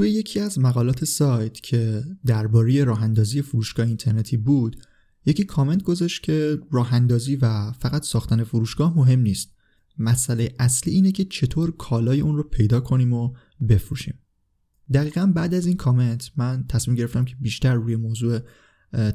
توی یکی از مقالات سایت که درباره راه اندازی فروشگاه اینترنتی بود یکی کامنت گذاشت که راه اندازی و فقط ساختن فروشگاه مهم نیست. مسئله اصلی اینه که چطور کالای اون رو پیدا کنیم و بفروشیم. دقیقا بعد از این کامنت من تصمیم گرفتم که بیشتر روی موضوع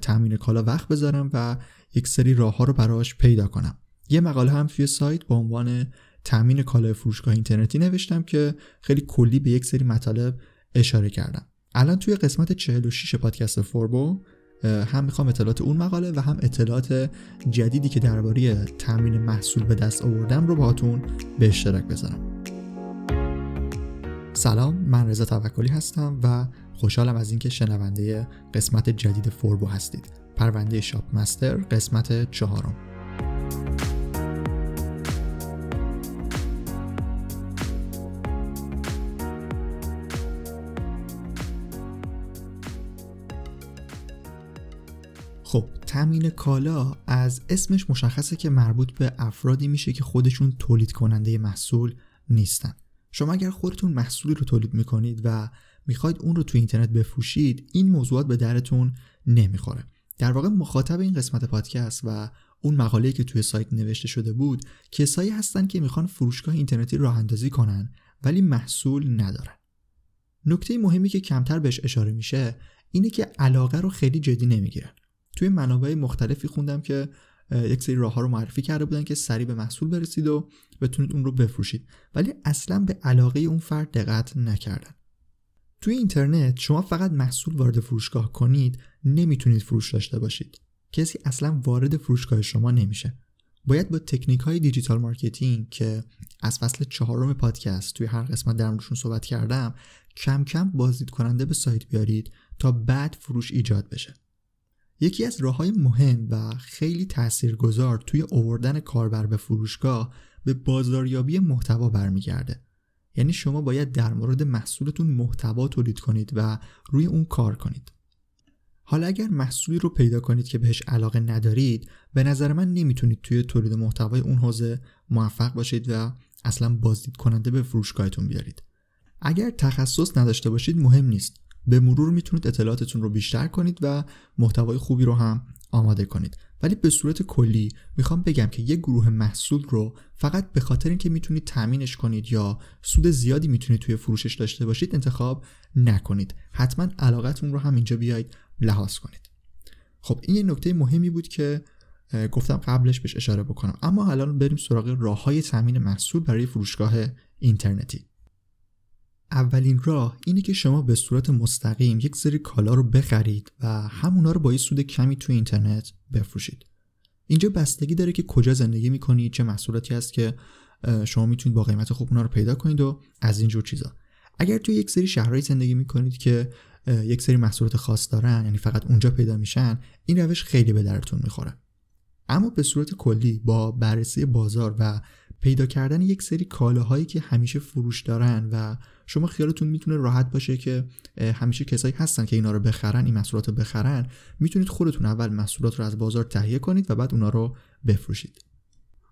تامین کالا وقت بذارم و یک سری راه ها رو براش پیدا کنم. یه مقاله هم توی سایت با عنوان تامین کالای فروشگاه اینترنتی نوشتم که خیلی کلی به یک سری مطالب اشاره کردم. الان توی قسمت 46 پادکست فوربو هم می‌خوام اطلاعات اون مقاله و هم اطلاعات جدیدی که درباره تامین محصول به دست آوردم رو باهاتون به اشتراک بذارم. سلام من رضا توکلی هستم و خوشحالم از اینکه شنونده قسمت جدید فوربو هستید. پرونده شاپ مستر قسمت چهارم. خب تامین کالا از اسمش مشخصه که مربوط به افرادی میشه که خودشون تولید کننده محصول نیستن. شما اگر خودتون محصولی رو تولید می‌کنید و می‌خواید اون رو تو اینترنت بفروشید این موضوعات به درتون نمی‌خوره. در واقع مخاطب این قسمت پادکست و اون مقاله‌ای که توی سایت نوشته شده بود کسایی هستن که می‌خوان فروشگاه اینترنتی راه اندازی کنن ولی محصول ندارن. نکته مهمی که کمتر بهش اشاره میشه اینه که علاقه رو خیلی جدی نمی‌گیرن. توی منابع مختلفی خوندم که یک سری راه ها رو معرفی کرده بودن که سریع به محصول برسید و بتونید اون رو بفروشید. ولی اصلا به علاقه اون فرد دقت نکردن. توی اینترنت شما فقط محصول وارد فروشگاه کنید نمی‌تونید فروش داشته باشید. کسی اصلا وارد فروشگاه شما نمیشه. باید با تکنیک های digital marketing که از فصل چهارم پادکست توی هر قسمت در موردشون صحبت کردم کم کم بازدید کننده به سایت بیارید تا بعد فروش ایجاد بشه. یکی از راه های مهم و خیلی تاثیرگذار توی اووردن کاربر به فروشگاه به بازاریابی محتوا برمیگرده. یعنی شما باید در مورد محصولتون محتوا تولید کنید و روی اون کار کنید. حالا اگر محصولی رو پیدا کنید که بهش علاقه ندارید به نظر من نمی‌تونید توی تولید محتوای اون حوزه موفق باشید و اصلا بازدید کننده به فروشگاهتون بیارید. اگر تخصص نداشته باشید مهم نیست. به مرور می‌تونید اطلاعاتتون رو بیشتر کنید و محتوای خوبی رو هم آماده کنید. ولی به صورت کلی می‌خوام بگم که یک گروه محصول رو فقط به خاطر اینکه می‌تونید تامینش کنید یا سود زیادی می‌تونید توی فروشش داشته باشید انتخاب نکنید. حتما علاقتون رو هم اینجا بیاید لحاظ کنید. خب این یه نکته مهمی بود که گفتم قبلش بهش اشاره بکنم. اما الان بریم سراغ راه های تامین محصول برای فروشگاه اینترنتی. اولین راه اینه که شما به صورت مستقیم یک سری کالا رو بخرید و همونا رو با یه سود کمی تو اینترنت بفروشید. اینجا بستگی داره که کجا زندگی می‌کنید چه محصولاتی هست که شما می‌تونید با قیمت خوب اونا رو پیدا کنید و از اینجور چیزا. اگر توی یک سری شهرهایی زندگی می‌کنید که یک سری محصولات خاص دارن یعنی فقط اونجا پیدا میشن این روش خیلی به درتون می‌خوره. اما به صورت کلی با بررسی بازار و پیدا کردن یک سری کالاهایی که همیشه فروش دارن و شما خیالتون می‌تونه راحت باشه که همیشه کسایی هستن که اینا رو بخرن این محصولات رو بخرن می‌تونید خودتون اول محصولات رو از بازار تهیه کنید و بعد اونا رو بفروشید.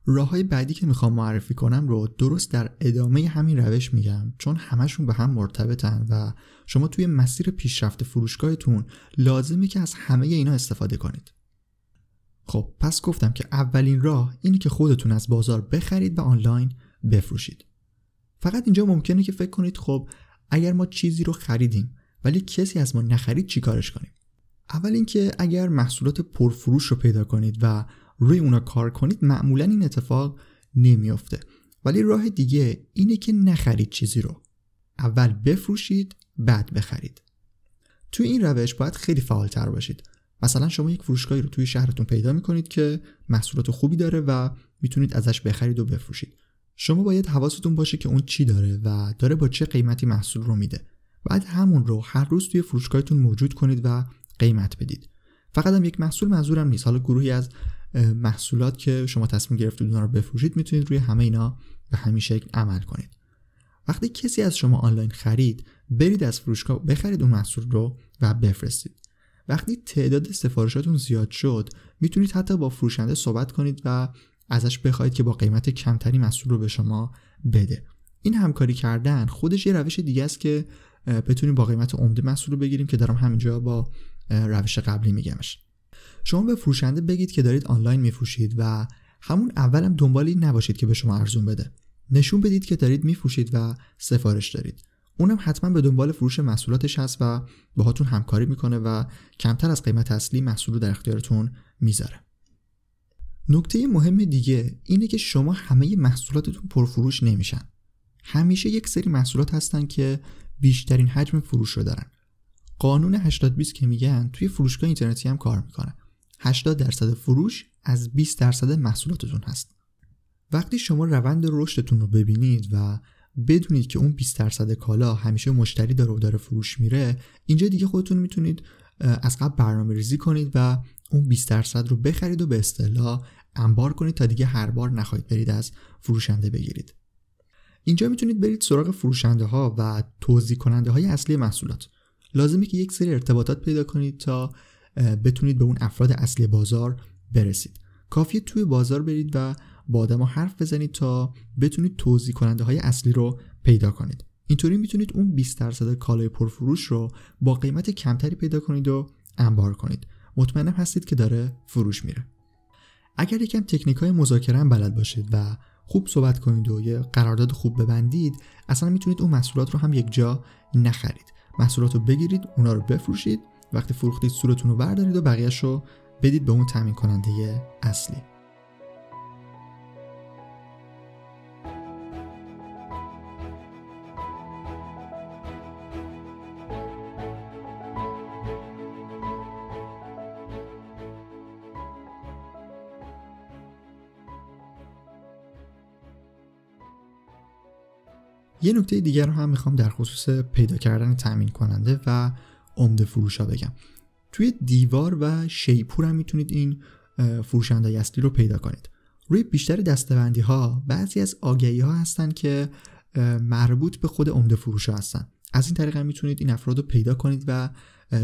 راه های بعدی که می‌خوام معرفی کنم رو درست در ادامه همین روش میگم چون همشون به هم مرتبطن و شما توی مسیر پیشرفت فروشگاهتون لازمه که از همه اینا استفاده کنید. خب پس گفتم که اولین راه اینه که خودتون از بازار بخرید و آنلاین بفروشید. فقط اینجا ممکنه که فکر کنید خب اگر ما چیزی رو خریدیم ولی کسی از ما نخرید چیکارش کنیم؟ اول اینکه اگر محصولات پرفروش رو پیدا کنید و روی اونا کار کنید معمولا این اتفاق نمیافته. ولی راه دیگه اینه که نخرید چیزی رو. اول بفروشید بعد بخرید. توی این روش باید خیلی فعالتر باشید. مثلا شما یک فروشگاهی رو توی شهرتون پیدا می‌کنید که محصولات خوبی داره و می‌تونید ازش بخرید و بفروشید. شما باید حواستون باشه که اون چی داره و داره با چه قیمتی محصول رو میده. بعد همون رو هر روز توی فروشگاهتون موجود کنید و قیمت بدید. فقط هم یک محصول منظورم نیست. حالا گروهی از محصولات که شما تصمیم گرفتید اونها رو بفروشید می‌تونید روی همه اینا به همین شکل عمل کنید. وقتی کسی از شما آنلاین خرید برید از فروشگاه بخرید اون محصول رو و بفرستید. وقتی تعداد سفارشاتون زیاد شد می‌تونید حتی با فروشنده صحبت کنید و ازش بخواید که با قیمت کمتری محصول رو به شما بده. این همکاری کردن خودش یه روش دیگه است که بتونیم با قیمت عمده محصول رو بگیریم که دارم همینجا با روش قبلی میگمش. شما به فروشنده بگید که دارید آنلاین میفروشید و همون اولم دنبالی نباشید که به شما ارزون بده. نشون بدید که دارید میفروشید و سفارش دارید. اونم حتما به دنبال فروش محصولاتش هست و باهاتون همکاری می‌کنه و کمتر از قیمت اصلی محصول رو در اختیارتون می‌ذاره. نکته مهم دیگه اینه که شما همه محصولاتتون پرفروش نمیشن. همیشه یک سری محصولات هستن که بیشترین حجم فروش رو دارن. قانون 80 20 که میگن توی فروشگاه اینترنتی هم کار می‌کنه. 80 درصد فروش از 20 درصد محصولاتتون هست. وقتی شما روند رشدتون رو ببینید و بدونید که اون 20 درصد کالا همیشه مشتری داره و داره فروش میره اینجا دیگه خودتون می‌تونید از قبل برنامه ریزی کنید و اون 20 درصد رو بخرید و به اصطلاح انبار کنید تا دیگه هر بار نخواهید برید از فروشنده بگیرید. اینجا می‌تونید برید سراغ فروشنده ها و توضیح کننده های اصلی محصولات. لازمه که یک سری ارتباطات پیدا کنید تا بتونید به اون افراد اصلی بازار برسید. کافیه توی بازار برید و با آدما حرف بزنید تا بتونید توضیح کننده های اصلی رو پیدا کنید. اینطوری می‌تونید اون 20 درصد کالای پرفروش رو با قیمت کمتری پیدا کنید و انبار کنید. مطمئنم هستید که داره فروش میره. اگر یکم تکنیک های مذاکره هم بلد باشید و خوب صحبت کنید و یه قرارداد خوب ببندید اصلا می‌تونید اون محصولات رو هم یک جا نخرید. محصولات رو بگیرید اونا رو بفروشید. وقتی فروختید صورتون رو بردارید و بقیهش رو بدید به اون تامین کننده اصلی. یه نکته دیگر رو هم می‌خوام در خصوص پیدا کردن تامین کننده و عمده فروش ها بگم. توی دیوار و شیپور هم می‌تونید این فروشنده اصلی رو پیدا کنید. روی بیشتر دستبندی ها بعضی از آگهی ها هستن که مربوط به خود عمده فروش ها هستن. از این طریق هم می‌تونید این افراد رو پیدا کنید و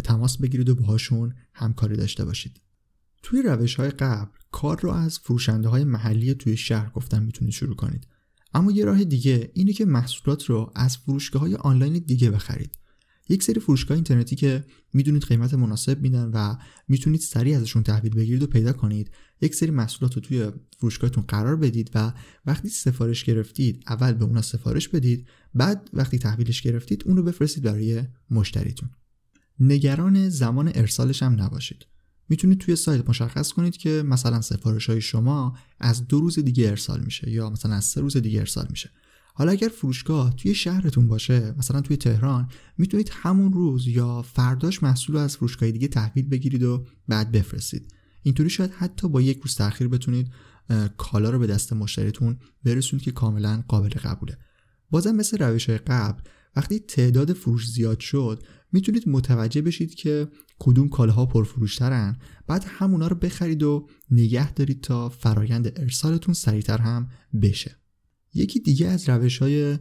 تماس بگیرید و باهاشون همکاری داشته باشید. توی روش های قبل کار رو از فروشنده های محلی توی شهر گفتن می‌تونید شروع کنید. اما یه راه دیگه اینه که محصولات رو از فروشگاه های آنلاین دیگه بخرید. یک سری فروشگاه اینترنتی که می‌دونید قیمت مناسب میدن و می‌تونید سریع ازشون تحویل بگیرید و پیدا کنید. یک سری محصولات رو توی فروشگاهتون قرار بدید و وقتی سفارش گرفتید اول به اونا سفارش بدید بعد وقتی تحویلش گرفتید اون رو بفرستید برای مشتریتون. نگران زمان ارسالش هم نباشید. می‌تونید توی سایت مشخص کنید که مثلا سفارش های شما از دو روز دیگه ارسال میشه یا مثلا از سه روز دیگه ارسال میشه. حالا اگر فروشگاه توی شهرتون باشه مثلا توی تهران می‌تونید همون روز یا فرداش محصول رو از فروشگاه دیگه تحویل بگیرید و بعد بفرستید. اینطوری شاید حتی با یک روز تاخیر بتونید کالا رو به دست مشتریتون برسونید که کاملا قابل قبوله. بازم مثل روش های قبل وقتی تعداد فروش زیاد شد می‌تونید متوجه بشید که کدوم کالاها پرفروشترن. بعد همونا رو بخرید و نگه دارید تا فرایند ارسالتون سریعتر هم بشه. یکی دیگه از روش های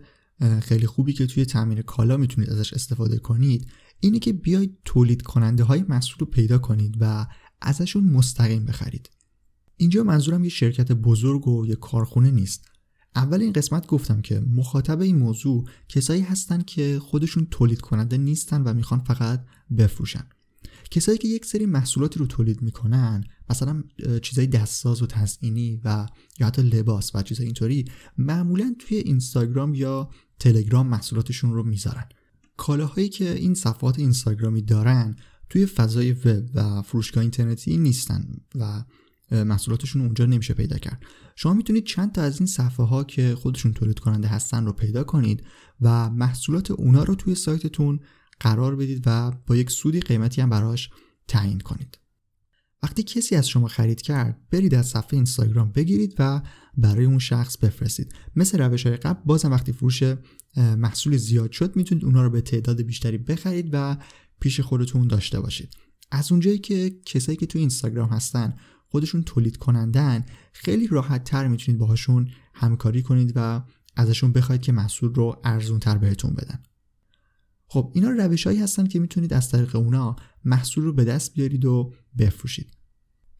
خیلی خوبی که توی تامین کالا می‌تونید ازش استفاده کنید اینه که بیاید تولید کننده های محصول رو پیدا کنید و ازشون مستقیم بخرید. اینجا منظورم یه شرکت بزرگ و یه کارخونه نیست. اول این قسمت گفتم که مخاطب این موضوع کسایی هستن که خودشون تولید کننده نیستن و می‌خوان فقط بفروشن. کسایی که یک سری محصولاتی رو تولید می‌کنن مثلا چیزای دستساز و تزئینی و یا حتی لباس و چیزای اینطوری معمولا توی اینستاگرام یا تلگرام محصولاتشون رو می‌ذارن. کالاهایی که این صفحات اینستاگرامی دارن توی فضای وب و فروشگاه اینترنتی نیستن و محصولاتشون اونجا نمیشه پیدا کرد. شما می‌تونید چند تا از این صفحه ها که خودشون تولید کننده هستن رو پیدا کنید و محصولات اونا رو توی سایتتون قرار بدید و با یک سودی قیمتی هم براش تعیین کنید. وقتی کسی از شما خرید کرد برید از صفحه اینستاگرام بگیرید و برای اون شخص بفرستید. مثل روش های قبل بازم وقتی فروش محصول زیاد شد می‌تونید اونا رو به تعداد بیشتری بخرید و پیش خودتون داشته باشید. از اونجایی که کسایی که تو اینستاگرام هستن خودشون تولید کنندن خیلی راحت تر می‌تونید باهاشون همکاری کنید و ازشون بخواید که محصول رو ارزون تر بهتون بدن. خب اینا روش هایی هستن که می‌تونید از طریق اونا محصول رو به دست بیارید و بفروشید.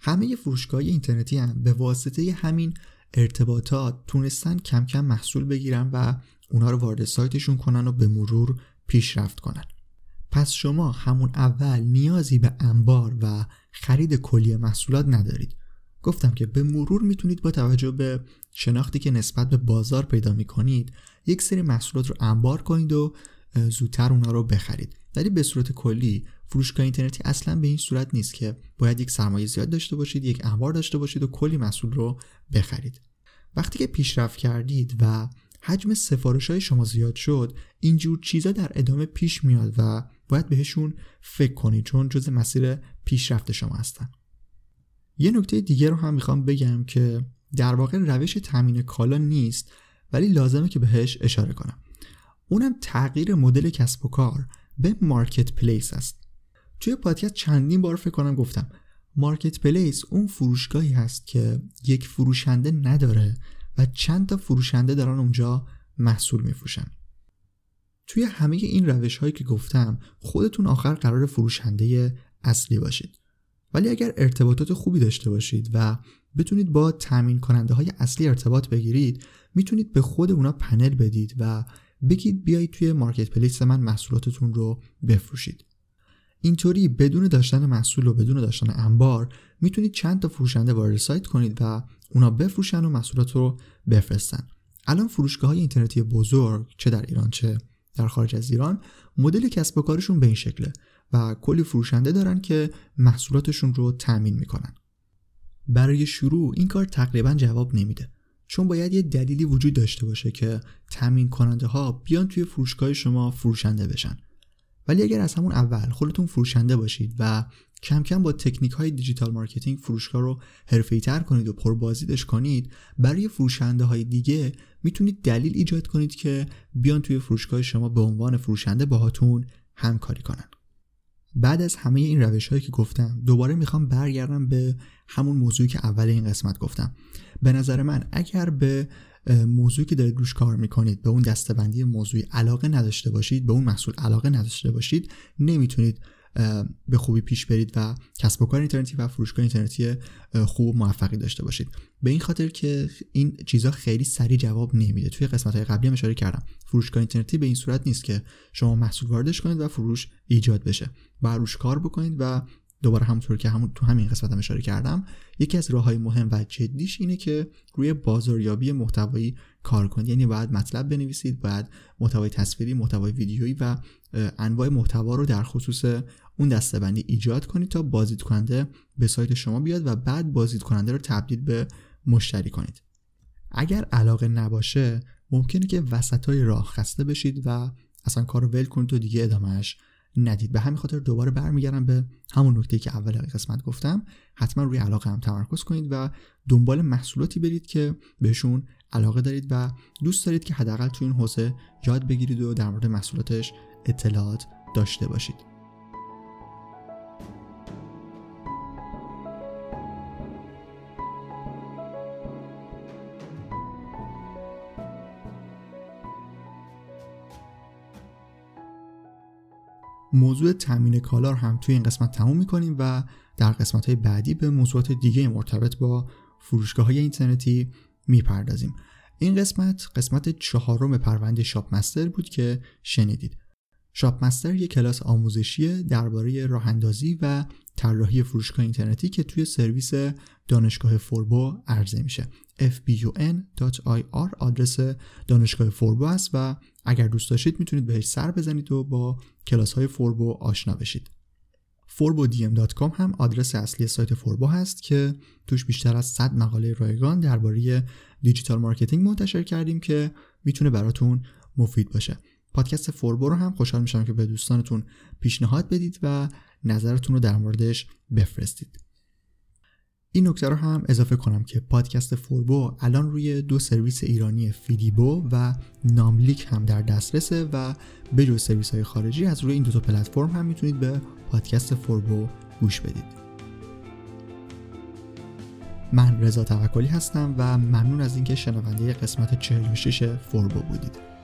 همه فروشگاه اینترنتی هم به واسطه همین ارتباطات تونستن کم کم محصول بگیرن و اونا رو وارد سایتشون کنن و به مرور پیشرفت کنن. پس شما همون اول نیازی به انبار و خرید کلی محصولات ندارید. گفتم که به مرور می‌تونید با توجه به شناختی که نسبت به بازار پیدا می‌کنید یک سری محصولات رو انبار کنید و زودتر اونا رو بخرید. ولی به صورت کلی فروشگاه اینترنتی اصلا به این صورت نیست که باید یک سرمایه زیاد داشته باشید یک انبار داشته باشید و کلی محصول رو بخرید. وقتی که پیشرفت کردید و حجم سفارش های شما زیاد شد اینجور چیزا در ادامه پیش میاد و باید بهشون فکر کنید چون جز مسیر پیشرفت شما هستن. یه نکته دیگه رو هم می‌خوام بگم که در واقع روش تامین کالا نیست ولی لازمه که بهش اشاره کنم. اونم تغییر مدل کسب و کار به مارکت پلیس است. توی پادکست چندین بار فکر کنم گفتم مارکت پلیس اون فروشگاهی هست که یک فروشنده نداره و چند تا فروشنده دارن اونجا محصول میفروشن. توی همه این روش هایی که گفتم خودتون آخر قرار فروشنده اصلی باشید. ولی اگر ارتباطات خوبی داشته باشید و بتونید با تامین کننده های اصلی ارتباط بگیرید می‌تونید به خود اونا پنل بدید و بگید بیایید توی مارکت پلیس من محصولاتتون رو بفروشید. اینطوری بدون داشتن محصول و بدون داشتن انبار می‌تونید چند تا فروشنده وارد سایت کنید و اونا بفروشن و محصولات رو بفرستن. الان فروشگاه های اینترنتی بزرگ چه در ایران چه در خارج از ایران مدل کسب و کارشون به این شکله و کلی فروشنده دارن که محصولاتشون رو تأمین می‌کنن. برای شروع این کار تقریبا جواب نمیده. چون باید یه دلیلی وجود داشته باشه که تامین کننده ها بیان توی فروشگاه شما فروشنده بشن. ولی اگر از همون اول خودتون فروشنده باشید و کم کم با تکنیک های digital marketing فروشگاه رو حرفه‌ای تر کنید و پربازدیدش کنید برای فروشنده های دیگه می‌تونید دلیل ایجاد کنید که بیان توی فروشگاه شما به عنوان فروشنده باهاتون همکاری کنن. بعد از همه این روش هایی که گفتم دوباره می‌خوام برگردم به همون موضوعی که اول این قسمت گفتم. به نظر من اگر به موضوعی که دارید روش کار می‌کنید به اون دستبندی موضوعی علاقه نداشته باشید به اون محصول علاقه نداشته باشید نمی‌تونید به خوبی پیش برید و کسب و کار اینترنتی و فروشگاه اینترنتی خوب و موفقی داشته باشید. به این خاطر که این چیزا خیلی سریع جواب نمیده. توی قسمت های قبلی هم اشاره کردم. فروشگاه اینترنتی به این صورت نیست که شما محصول واردش کنید و فروش ایجاد بشه و روش کار بکنید و دوباره همونطور که همون تو همین قسمت هم اشاره کردم یکی از راه های مهم و جدیش اینه که روی بازاریابی محتوایی کار کنید. یعنی باید مطلب بنویسید باید محتوای تصویری محتوای ویدیویی و انواع محتوا رو در خصوص اون دستبندی ایجاد کنید تا بازدید کننده به سایت شما بیاد و بعد بازدید کننده رو تبدیل به مشتری کنید. اگر علاقه نباشه ممکنه که وسط های راه خسته بشید و اصلا کار ول کنید و دیگه ادامهش ندید. به همین خاطر دوباره برمیگردم به همون نکته که اول قسمت گفتم. حتما روی علاقه هم تمرکز کنید و دنبال محصولاتی برید که بهشون علاقه دارید و دوست دارید که حداقل تو این حوزه یاد بگیرید و در مورد محصولاتش اطلاعات داشته باشید. موضوع تامین کالار هم توی این قسمت تموم می‌کنیم و در قسمت های بعدی به موضوعات دیگه مرتبط با فروشگاه های اینترنتی می‌پردازیم. این قسمت قسمت چهارم پرونده شاپ مستر بود که شنیدید. شاپ مستر یک کلاس آموزشی درباره راه اندازی و طراحی فروشگاه اینترنتی که توی سرویس دانشگاه فوربو عرضه میشه. Fbun.ir آدرس دانشگاه فوربو است و اگر دوست داشتید می‌تونید بهش سر بزنید و با کلاس های فوربو آشنا بشید. forbodm.com هم آدرس اصلی سایت فوربو هست که توش بیشتر از 100 مقاله رایگان درباره digital marketing منتشر کردیم که می‌تونه براتون مفید باشه. پادکست فوربو رو هم خوشحال میشم که به دوستانتون پیشنهاد بدید و نظرتون رو در موردش بفرستید. این نکته رو هم اضافه کنم که پادکست فوربو الان روی دو سرویس ایرانی فیلیبو و ناملیک هم در دسترسه و به جز سرویس های خارجی از روی این دو تا پلتفرم هم می‌تونید به پادکست فوربو گوش بدید. من رضا توکلی هستم و ممنون از اینکه شنونده قسمت 46 فوربو بودید.